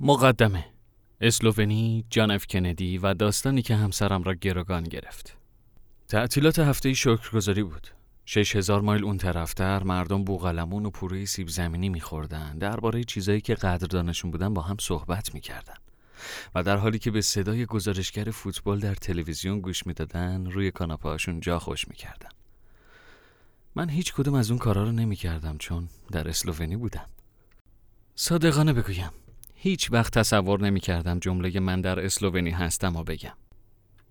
مقدمه. اسلوونی، جان اف کندی و داستانی که همسرم را گروگان گرفت. تعطیلات هفته شکرگزاری بود. شش هزار مایل اون طرفتر مردم بوغلمون و پوره سیب زمینی میخوردن درباره چیزایی که قدردانشون بودن با هم صحبت می‌کردن. و در حالی که به صدای گزارشگر فوتبال در تلویزیون گوش می‌دادن روی کاناپه جا خوش می‌کردن. من هیچ کدوم از اون کارا رو نمی‌کردم چون در اسلوونی بودم. صادقانه بگویم. هیچ وقت تصور نمی کردم جمله من در اسلوونی هستم و بگم.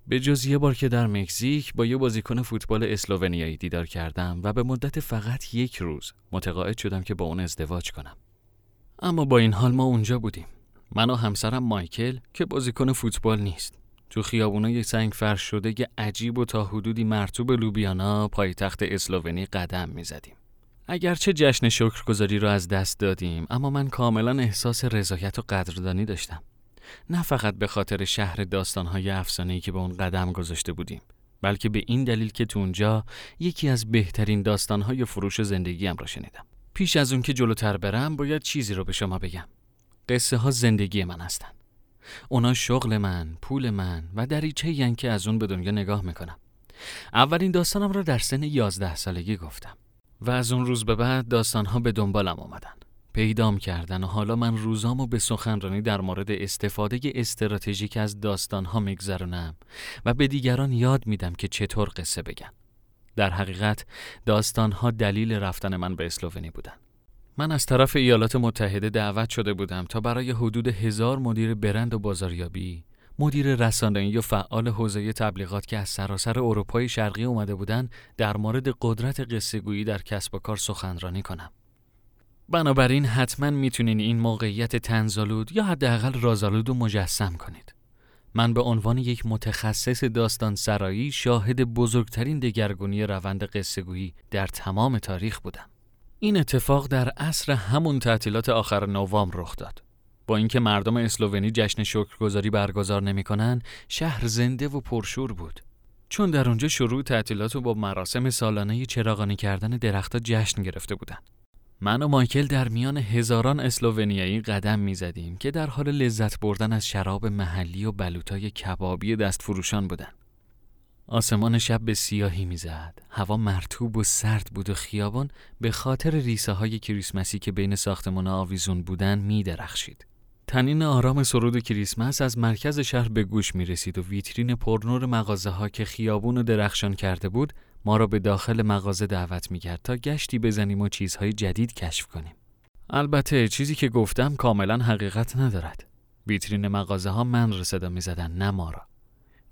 به جز یه بار که در مکزیک با یه بازیکن فوتبال اسلوونیایی دیدار کردم و به مدت فقط یک روز متقاعد شدم که با اون ازدواج کنم. اما با این حال ما اونجا بودیم. من و همسرم مایکل که بازیکن فوتبال نیست. تو خیابونای سنگ فرش شده عجیب و تا حدودی مرتوب لوبیانا پایتخت اسلوونی قدم می‌زدیم. اگرچه جشن شکرگزاری را از دست دادیم اما من کاملا احساس رضایت و قدردانی داشتم. نه فقط به خاطر شهر داستانهای افسانه‌ای که به اون قدم گذاشته بودیم بلکه به این دلیل که تو اونجا یکی از بهترین داستانهای فروش زندگیم را شنیدم. پیش از اون که جلوتر برم باید چیزی رو به شما بگم. قصه ها زندگی من هستن. اونا شغل من، پول من و دریچه ین که از اون به دنیا نگاه می‌کنم. اولین داستانم را در سن یازده سالگی گفتم. و از اون روز به بعد داستانها به دنبالم آمدن. پیدام کردن و حالا من روزامو به سخنرانی در مورد استفاده استراتژیک از داستانها میگذرونم و به دیگران یاد میدم که چطور قصه بگن. در حقیقت داستانها دلیل رفتن من به اسلوونی بودن. من از طرف ایالات متحده دعوت شده بودم تا برای حدود هزار مدیر برند و بازاریابی مدیر رسانه‌ای و فعال حوزه تبلیغات که از سراسر اروپای شرقی اومده بودن در مورد قدرت قصه‌گویی در کسب و کار سخنرانی کنم. بنابراین حتما می‌تونین این موقعیت تنزالود یا حداقل رازالود رو مجسم کنید. من به عنوان یک متخصص داستان سرایی شاهد بزرگترین دگرگونی روند قصه‌گویی در تمام تاریخ بودم. این اتفاق در عصر همون تعطیلات آخر نوامبر رخ داد. با اینکه مردم اسلوونی جشن شکرگزاری برگزار نمی‌کنن شهر زنده و پرشور بود چون در اونجا شروع تعطیلات و با مراسم سالانه چراغانی کردن درختها جشن گرفته بودن من و مایکل در میان هزاران اسلوونیایی قدم می‌زدیم که در حال لذت بردن از شراب محلی و بلوتای کبابی دست فروشان بودن. آسمان شب به سیاهی می‌زد. هوا مرتوب و سرد بود و خیابان به خاطر ریسه های کریسمسی که بین ساختمان آویزون بودن می درخشید. تنین آرام سرود کریسمس از مرکز شهر به گوش می رسید و ویترین پرنور مغازه ها که خیابون و درخشان کرده بود ما را به داخل مغازه دعوت می کرد تا گشتی بزنیم و چیزهای جدید کشف کنیم. البته چیزی که گفتم کاملا حقیقت ندارد. ویترین مغازه ها من را صدا می زدن نه ما را.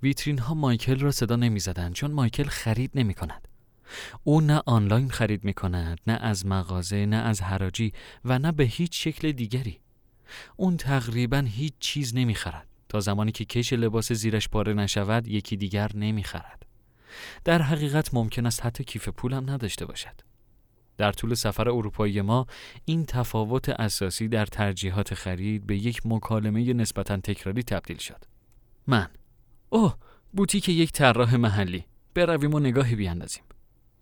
ویترین ها مایکل را صدا نمی زدن چون مایکل خرید نمی کند. او نه آنلاین خرید می کند نه از مغازه نه از حراجی و نه به هیچ شکل دیگری. اون تقریبا هیچ چیز نمی‌خرد. تا زمانی که کش لباس زیرش پاره نشود یکی دیگر نمی‌خرد. در حقیقت ممکن است حتی کیف پولم نداشته باشد. در طول سفر اروپایی ما این تفاوت اساسی در ترجیحات خرید به یک مکالمه نسبتا تکراری تبدیل شد. من. اوه بوتیک یک طراح محلی. برویم و نگاهی بیاندازیم.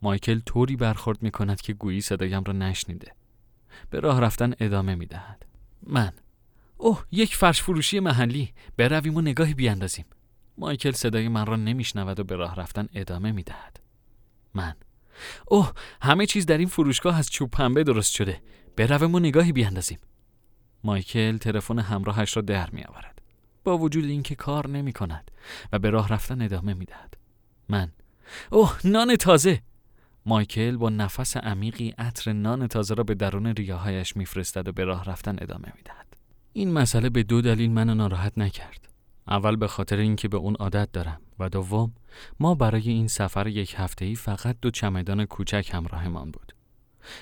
مایکل طوری برخورد می کند که گویی صدایم را نشنیده. به راه رفتن ادامه می دهد من. اوه یک فرش فروشی محلی. برویم و نگاهی بیاندازیم. مایکل صدای من را نمیشنود و به راه رفتن ادامه می‌دهد. من. اوه همه چیز در این فروشگاه از چوب پنبه درست شده. برویم و نگاهی بیاندازیم. مایکل تلفن همراهش را در می آورد با وجود اینکه کار نمی کند و به راه رفتن ادامه می دهد. من. اوه نان تازه. مایکل با نفس عمیقی عطر نان تازه را به درون ریاهایش میفرستد و به راه رفتن ادامه می‌دهد. این مسئله به دو دلیل منو ناراحت نکرد. اول به خاطر اینکه به اون عادت دارم و دوم ما برای این سفر یک هفته‌ای فقط دو چمدان کوچک همراهمان بود.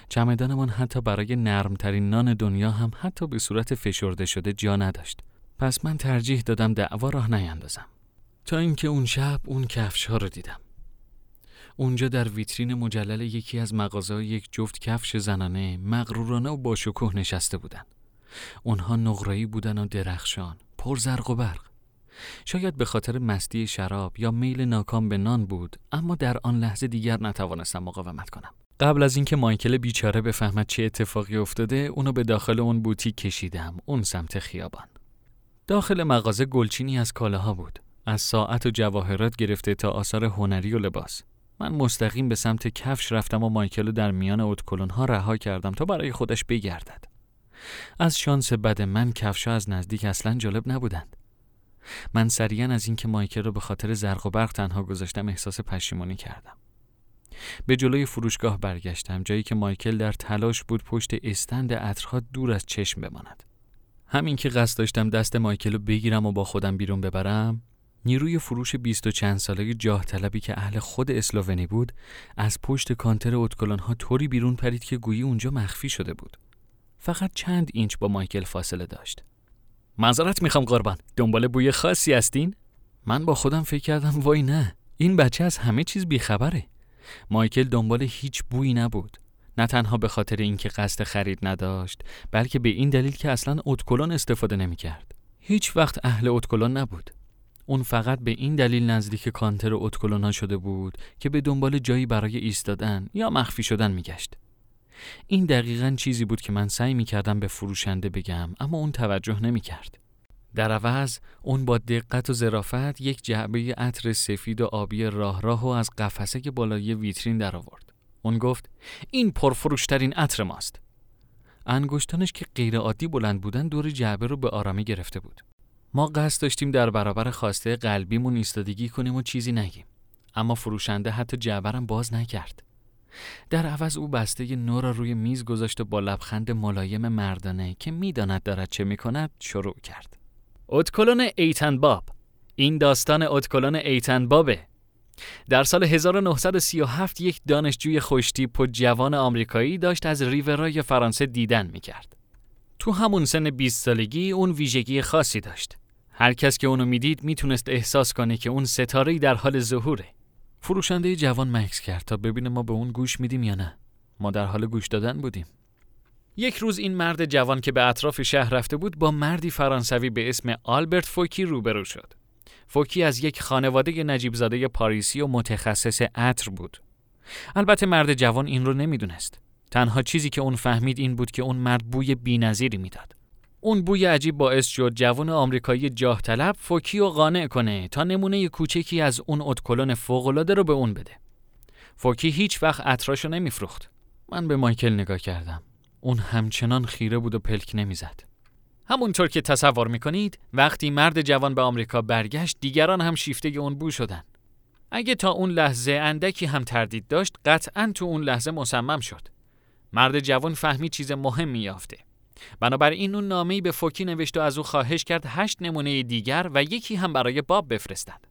چمدانمان حتی برای نرمترین نان دنیا هم حتی به صورت فشرده شده جا نداشت. پس من ترجیح دادم دعوا راه نیندازم. تا اینکه اون شب اون کفش ها رو دیدم. اونجا در ویترین مجلل یکی از مغازه یک جفت کفش زنانه مغرورانه و با شکوه نشسته بودن. اونها نقرایی بودن و درخشان، پر زرق و برق. شاید به خاطر مستی شراب یا میل ناکام به نان بود اما در آن لحظه دیگر نتوانستم مقاومت کنم قبل از اینکه مایکل بیچاره بفهمد چه اتفاقی افتاده اونو به داخل اون بوتیک کشیدم اون سمت خیابان داخل مغازه گلچینی از کالاها بود. از ساعت و جواهرات گرفته تا آثار هنری و لباس. من مستقیم به سمت کفش رفتم و مایکل در میان اتکلون ها رها کردم تا برای خودش بگردد. از شانس بد من کفشا از نزدیک اصلا جالب نبودند. من سریعا از اینکه مایکل رو به خاطر زرق و برق تنها گذاشتم احساس پشیمانی کردم. به جلوی فروشگاه برگشتم جایی که مایکل در تلاش بود پشت استند عطرها دور از چشم بماند. همین که قصد داشتم دست مایکل رو بگیرم و با خودم بیرون ببرم نیروی فروش بیست و چند ساله جاه طلبی که اهل خود اسلوونی بود از پشت کانتر اتکلان ها طوری بیرون پرید که گویی اونجا مخفی شده بود. فقط چند اینچ با مایکل فاصله داشت. معذرت می‌خوام قربان دنبال بوی خاصی هستین؟ من با خودم فکر کردم وای نه این بچه از همه چیز بیخبره. مایکل دنبال هیچ بویی نبود. نه تنها به خاطر اینکه قصد خرید نداشت بلکه به این دلیل که اصلا اتکلون استفاده نمی‌کرد. هیچ وقت اهل اتکلون نبود. اون فقط به این دلیل نزدیک کانتر اتکلونا شده بود که به دنبال جایی برای ایستادن یا مخفی شدن میگشت. این دقیقا چیزی بود که من سعی می کردم به فروشنده بگم اما اون توجه نمی کرد. در عوض اون با دقت و ظرافت یک جعبه عطر سفید و آبی راه راه و از قفسه که بالای ویترین در آورد. اون گفت این پرفروشترین عطر ماست. انگشتانش که غیر عادی بلند بودن دور جعبه رو به آرامی گرفته بود. ما قصد داشتیم در برابر خواسته قلبیمون ایستادگی کنیم و چیزی نگیم. اما فروشنده حتی جعبرم باز نکرد. در عوض او بسته نو را روی میز گذاشت و با لبخند ملایم مردانه که می‌داند دارد چه می‌کند شروع کرد. اتکلون ایتن باب این داستان اتکلون ایتن بابه در سال 1937 یک دانشجوی خوشتیپ و جوان آمریکایی داشت از ریورای فرانسه دیدن می‌کرد. تو همون سن 20 سالگی اون ویژگی خاصی داشت. هر کس که اونو می‌دید می‌تونست احساس کنه که اون ستاره در حال ظهوره. فروشنده جوان مکس کرد تا ببینه ما به اون گوش میدیم یا نه. ما در حال گوش دادن بودیم. یک روز این مرد جوان که به اطراف شهر رفته بود با مردی فرانسوی به اسم آلبرت فوکی روبرو شد. فوکی از یک خانواده نجیب زاده پاریسی و متخصص عطر بود. البته مرد جوان این رو نمی‌دونست. تنها چیزی که اون فهمید این بود که اون مرد بوی بینظیری می‌داد. اون بوی عجیب باعث شد جوان آمریکایی جاه طلب فوکی و قانع کنه تا نمونه کوچکی از اون اتکلون فوقالعاده رو به اون بده. فوکی هیچ وقت عطراشو نمیفروخت. من به مایکل نگاه کردم. اون همچنان خیره بود و پلک نمی‌زد. همونطور که تصور می‌کنید وقتی مرد جوان به آمریکا برگشت دیگران هم شیفته اون بو شدن. اگه تا اون لحظه اندکی هم تردید داشت قطعا تو اون لحظه مصمم شد. مرد جوان فهمی چیز مهمی یافته. بنابراین اون نامه‌ای به فوکی نوشت و از او خواهش کرد هشت نمونه دیگر و یکی هم برای باب بفرستد.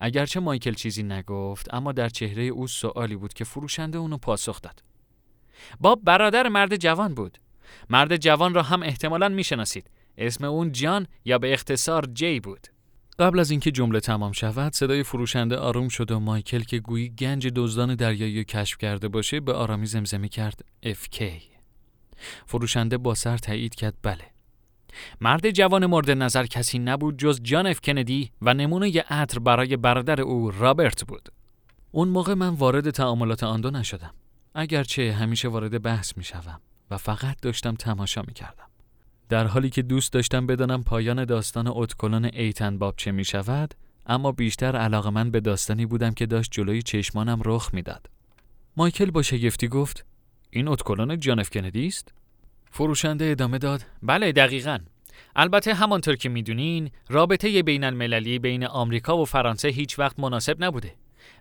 اگرچه مایکل چیزی نگفت اما در چهره او سوالی بود که فروشنده اونو پاسخ داد. باب برادر مرد جوان بود. مرد جوان را هم احتمالاً می‌شناسید. اسم اون جان یا به اختصار جی بود. قبل از اینکه جمله تمام شود صدای فروشنده آروم شد و مایکل که گویی گنج دزدان دریایی کشف کرده باشه به آرامی زمزمه کرد FK فروشنده با سر تایید کرد بله. مرد جوان مورد نظر کسی نبود جز جان اف کندی و نمونه عطر برای برادر او رابرت بود. اون موقع من وارد تعاملات آن دو نشدم. اگرچه همیشه وارد بحث می شدم و فقط داشتم تماشا می کردم. در حالی که دوست داشتم بدانم پایان داستان اتکلون ایتن باب چه می شود اما بیشتر علاقه من به داستانی بودم که داشت جلوی چشمانم رخ می‌داد. مایکل با شگفتی گفت این اتکلون جان اف کندی است؟ فروشنده ادامه داد بله دقیقا البته همانطور که می‌دونین رابطه بین المللی بین آمریکا و فرانسه هیچ وقت مناسب نبوده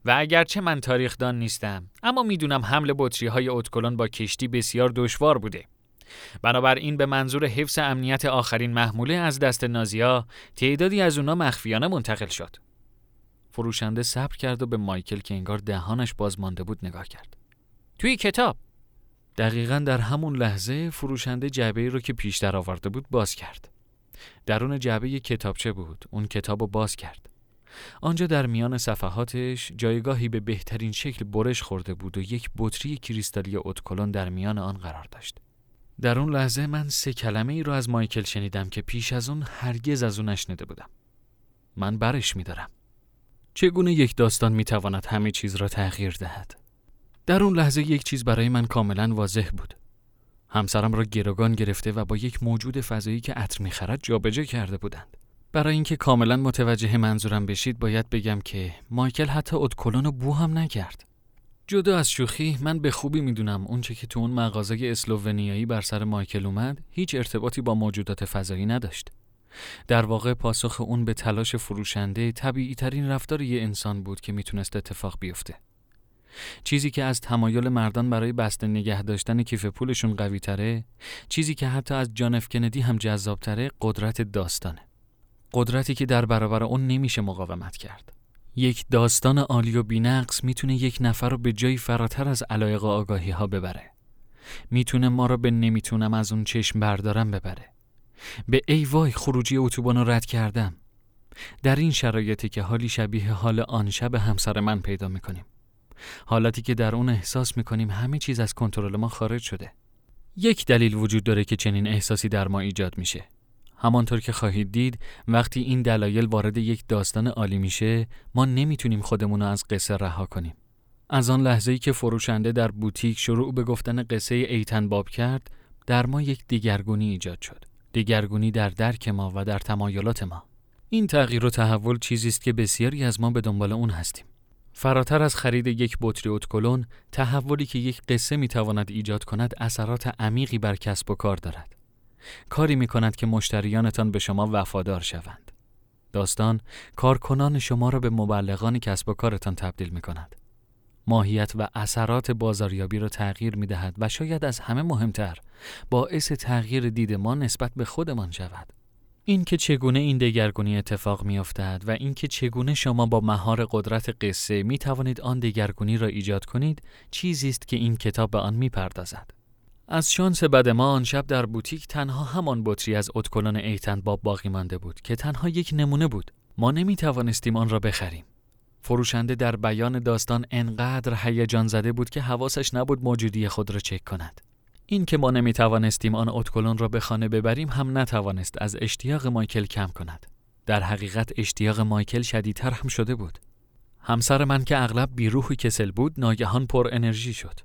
و اگرچه من تاریخدان نیستم اما می‌دونم حمل بطری های اتکلون با کشتی بسیار دشوار بوده بنابراین به منظور حفظ امنیت آخرین محموله از دست نازیا تعدادی از اونا مخفیانه منتقل شد. فروشنده صبر کرد و به مایکل که انگار دهانش باز مانده بود نگاه کرد. توی کتاب دقیقا در همون لحظه فروشنده جعبه رو که پیشتر آورده بود باز کرد. درون جعبه کتابچه بود. اون کتاب رو باز کرد. آنجا در میان صفحاتش جایگاهی به بهترین شکل برش خورده بود و یک بطری کریستالی اتکلون در میان آن قرار داشت. در اون لحظه من سه کلمه ای رو از مایکل شنیدم که پیش از اون هرگز از اون نشنیده بودم. من برش میدارم. چگونه یک داستان می‌تواند همه چیز را تغییر دهد؟ در اون لحظه یک چیز برای من کاملا واضح بود. همسرم را گروگان گرفته و با یک موجود فضایی که عطر می‌خرد جابجا کرده بودند. برای اینکه کاملا متوجه منظورم بشید باید بگم که مایکل حتی ادکلون بو هم نکرد. جدا از شوخی من به خوبی می‌دونم اونچه که تو اون مغازه اسلوونیایی بر سر مایکل اومد هیچ ارتباطی با موجودات فضایی نداشت. در واقع پاسخ اون به تلاش فروشنده طبیعی ترین رفتار یه انسان بود که می‌تونست اتفاق بیفته. چیزی که از تمایل مردان برای بسته نگه داشتن کیف پولشون قوی تره، چیزی که حتی از جان اف کندی هم جذاب تره، قدرت داستانه. قدرتی که در برابر اون نمیشه مقاومت کرد. یک داستان عالی و بینقص می‌تونه یک نفر رو به جایی فراتر از علایق آگاهی ها ببره. می‌تونه ما رو به نمی‌تونم از اون چشم بردارم ببره. به ای وای خروجی اتوبان رو رد کردم. در این شرایطی که حالی شبیه حال آن شب همسر من پیدا می‌کنیم. حالتی که در اون احساس می‌کنیم همه چیز از کنترل ما خارج شده. یک دلیل وجود داره که چنین احساسی در ما ایجاد میشه. همانطور که خواهید دید وقتی این دلایل وارد یک داستان عالی میشه ما نمی‌تونیم خودمون رو از قصه رها کنیم. از آن لحظه ای که فروشنده در بوتیک شروع به گفتن قصه ایتن باب کرد در ما یک دیگرگونی ایجاد شد. دیگرگونی در درک ما و در تمایلات ما. این تغییر و تحول چیزی است که بسیاری از ما به دنبال اون هستیم. فراتر از خرید یک بطری اتکلون، تحولی که یک قصه می‌تواند ایجاد کند اثرات عمیقی بر کسب و کار دارد. کاری می کند که مشتریانتان به شما وفادار شوند. داستان کارکنان شما را به مبلغان کسب و کارتان تبدیل می کند. ماهیت و اثرات بازاریابی را تغییر می دهد و شاید از همه مهمتر باعث تغییر دید ما نسبت به خودمان شود. اینکه چگونه این دگرگونی اتفاق می افتد و اینکه چگونه شما با مهار قدرت قصه می توانید آن دگرگونی را ایجاد کنید چیزی است که این کتاب به آن می پردازد. از شانس بد ما آن شب در بوتیک تنها همان بطری از اتکلان ایتن باب باقی مانده بود که تنها یک نمونه بود. ما نمی توانستیم آن را بخریم. فروشنده در بیان داستان انقدر هیجان زده بود که حواسش نبود موجودی خود را چک کند. این که ما نمی توانستیم آن اتکلون را به خانه ببریم هم نتوانست از اشتیاق مایکل کم کند. در حقیقت اشتیاق مایکل شدیدتر هم شده بود. همسر من که اغلب بیروح و کسل بود ناگهان پر انرژی شد.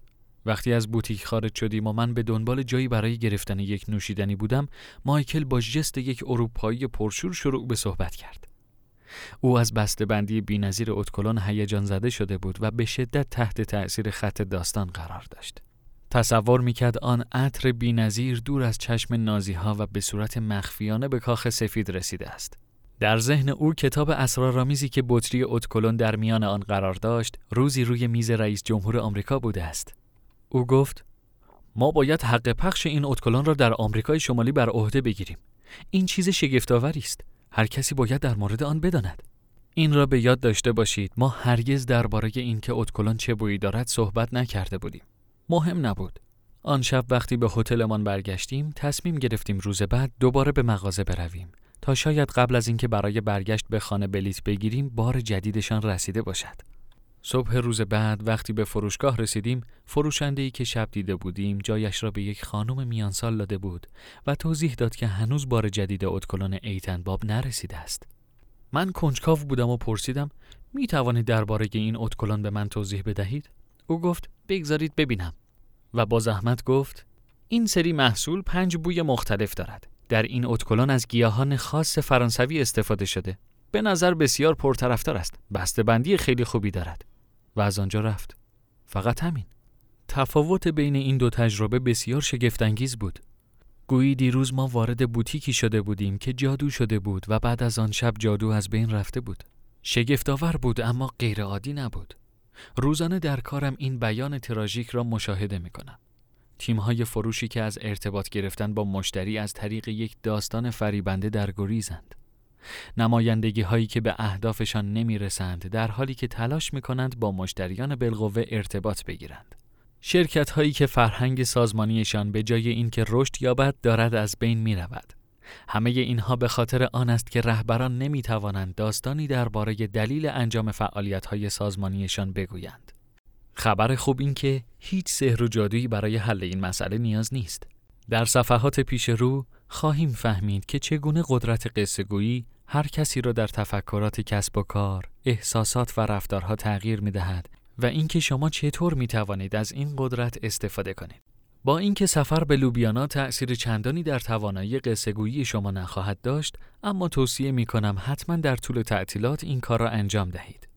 وقتی از بوتیک خارج شدیم و من به دنبال جایی برای گرفتن یک نوشیدنی بودم مایکل با جست یک اروپایی پرشور شروع به صحبت کرد او از بسته بندی بینظیر اتکلون هیجان زده شده بود و به شدت تحت تأثیر خط داستان قرار داشت تصور می‌کرد آن عطر بینظیر دور از چشم نازی ها و به صورت مخفیانه به کاخ سفید رسیده است در ذهن او کتاب اسرارآمیزی که بطری اتکلون در میان آن قرار داشت روزی روی میز رئیس جمهور آمریکا بوده است او گفت ما باید حق پخش این اتکلان را در آمریکای شمالی بر عهده بگیریم. این چیز شگفتآوری است. هر کسی باید در مورد آن بداند. این را به یاد داشته باشید ما هرگز درباره اینکه اتکلان چه بویی دارد صحبت نکرده بودیم. مهم نبود. آن شب وقتی به هتلمان برگشتیم تصمیم گرفتیم روز بعد دوباره به مغازه برویم تا شاید قبل از اینکه برای برگشت به خانه بلیت بگیریم بار جدیدشان رسیده باشد. صبح روز بعد وقتی به فروشگاه رسیدیم فروشنده ای که شب دیده بودیم جایش را به یک خانم میانسال داده بود و توضیح داد که هنوز بار جدید اتکلون ایتن باب نرسیده است من کنجکاو بودم و پرسیدم می توانید درباره این اتکلون به من توضیح بدهید او گفت بگذارید ببینم و با زحمت گفت این سری محصول پنج بوی مختلف دارد در این اتکلون از گیاهان خاص فرانسوی استفاده شده به نظر بسیار پرطرفدار است بندی خیلی خوبی دارد و از آنجا رفت. فقط همین. تفاوت بین این دو تجربه بسیار شگفتانگیز بود. گویی دیروز ما وارد بوتیکی شده بودیم که جادو شده بود و بعد از آن شب جادو از بین رفته بود. شگفتآور بود اما غیرعادی نبود. روزانه در کارم این بیان تراژیک را مشاهده می کنم. تیمهای فروشی که از ارتباط گرفتن با مشتری از طریق یک داستان فریبنده در گریزند. نمایندگی هایی که به اهدافشان نمی رسند در حالی که تلاش می کنند با مشتریان بالقوه ارتباط بگیرند. شرکت هایی که فرهنگ سازمانیشان به جای اینکه رشد یابد دارد از بین می رود. همه اینها به خاطر آن است که رهبران نمی توانند داستانی درباره دلیل انجام فعالیت های سازمانیشان بگویند. خبر خوب این که هیچ سحر و جادویی برای حل این مسئله نیاز نیست. در صفحات پیش رو خواهیم فهمید که چگونه قدرت قصه گویی هر کسی را در تفکرات کسب و کار، احساسات و رفتارها تغییر می دهد و اینکه شما چطور می توانید از این قدرت استفاده کنید. با اینکه سفر به لوبیانا تأثیر چندانی در توانایی قصهگویی شما نخواهد داشت، اما توصیه می کنم حتما در طول تعطیلات این کار را انجام دهید.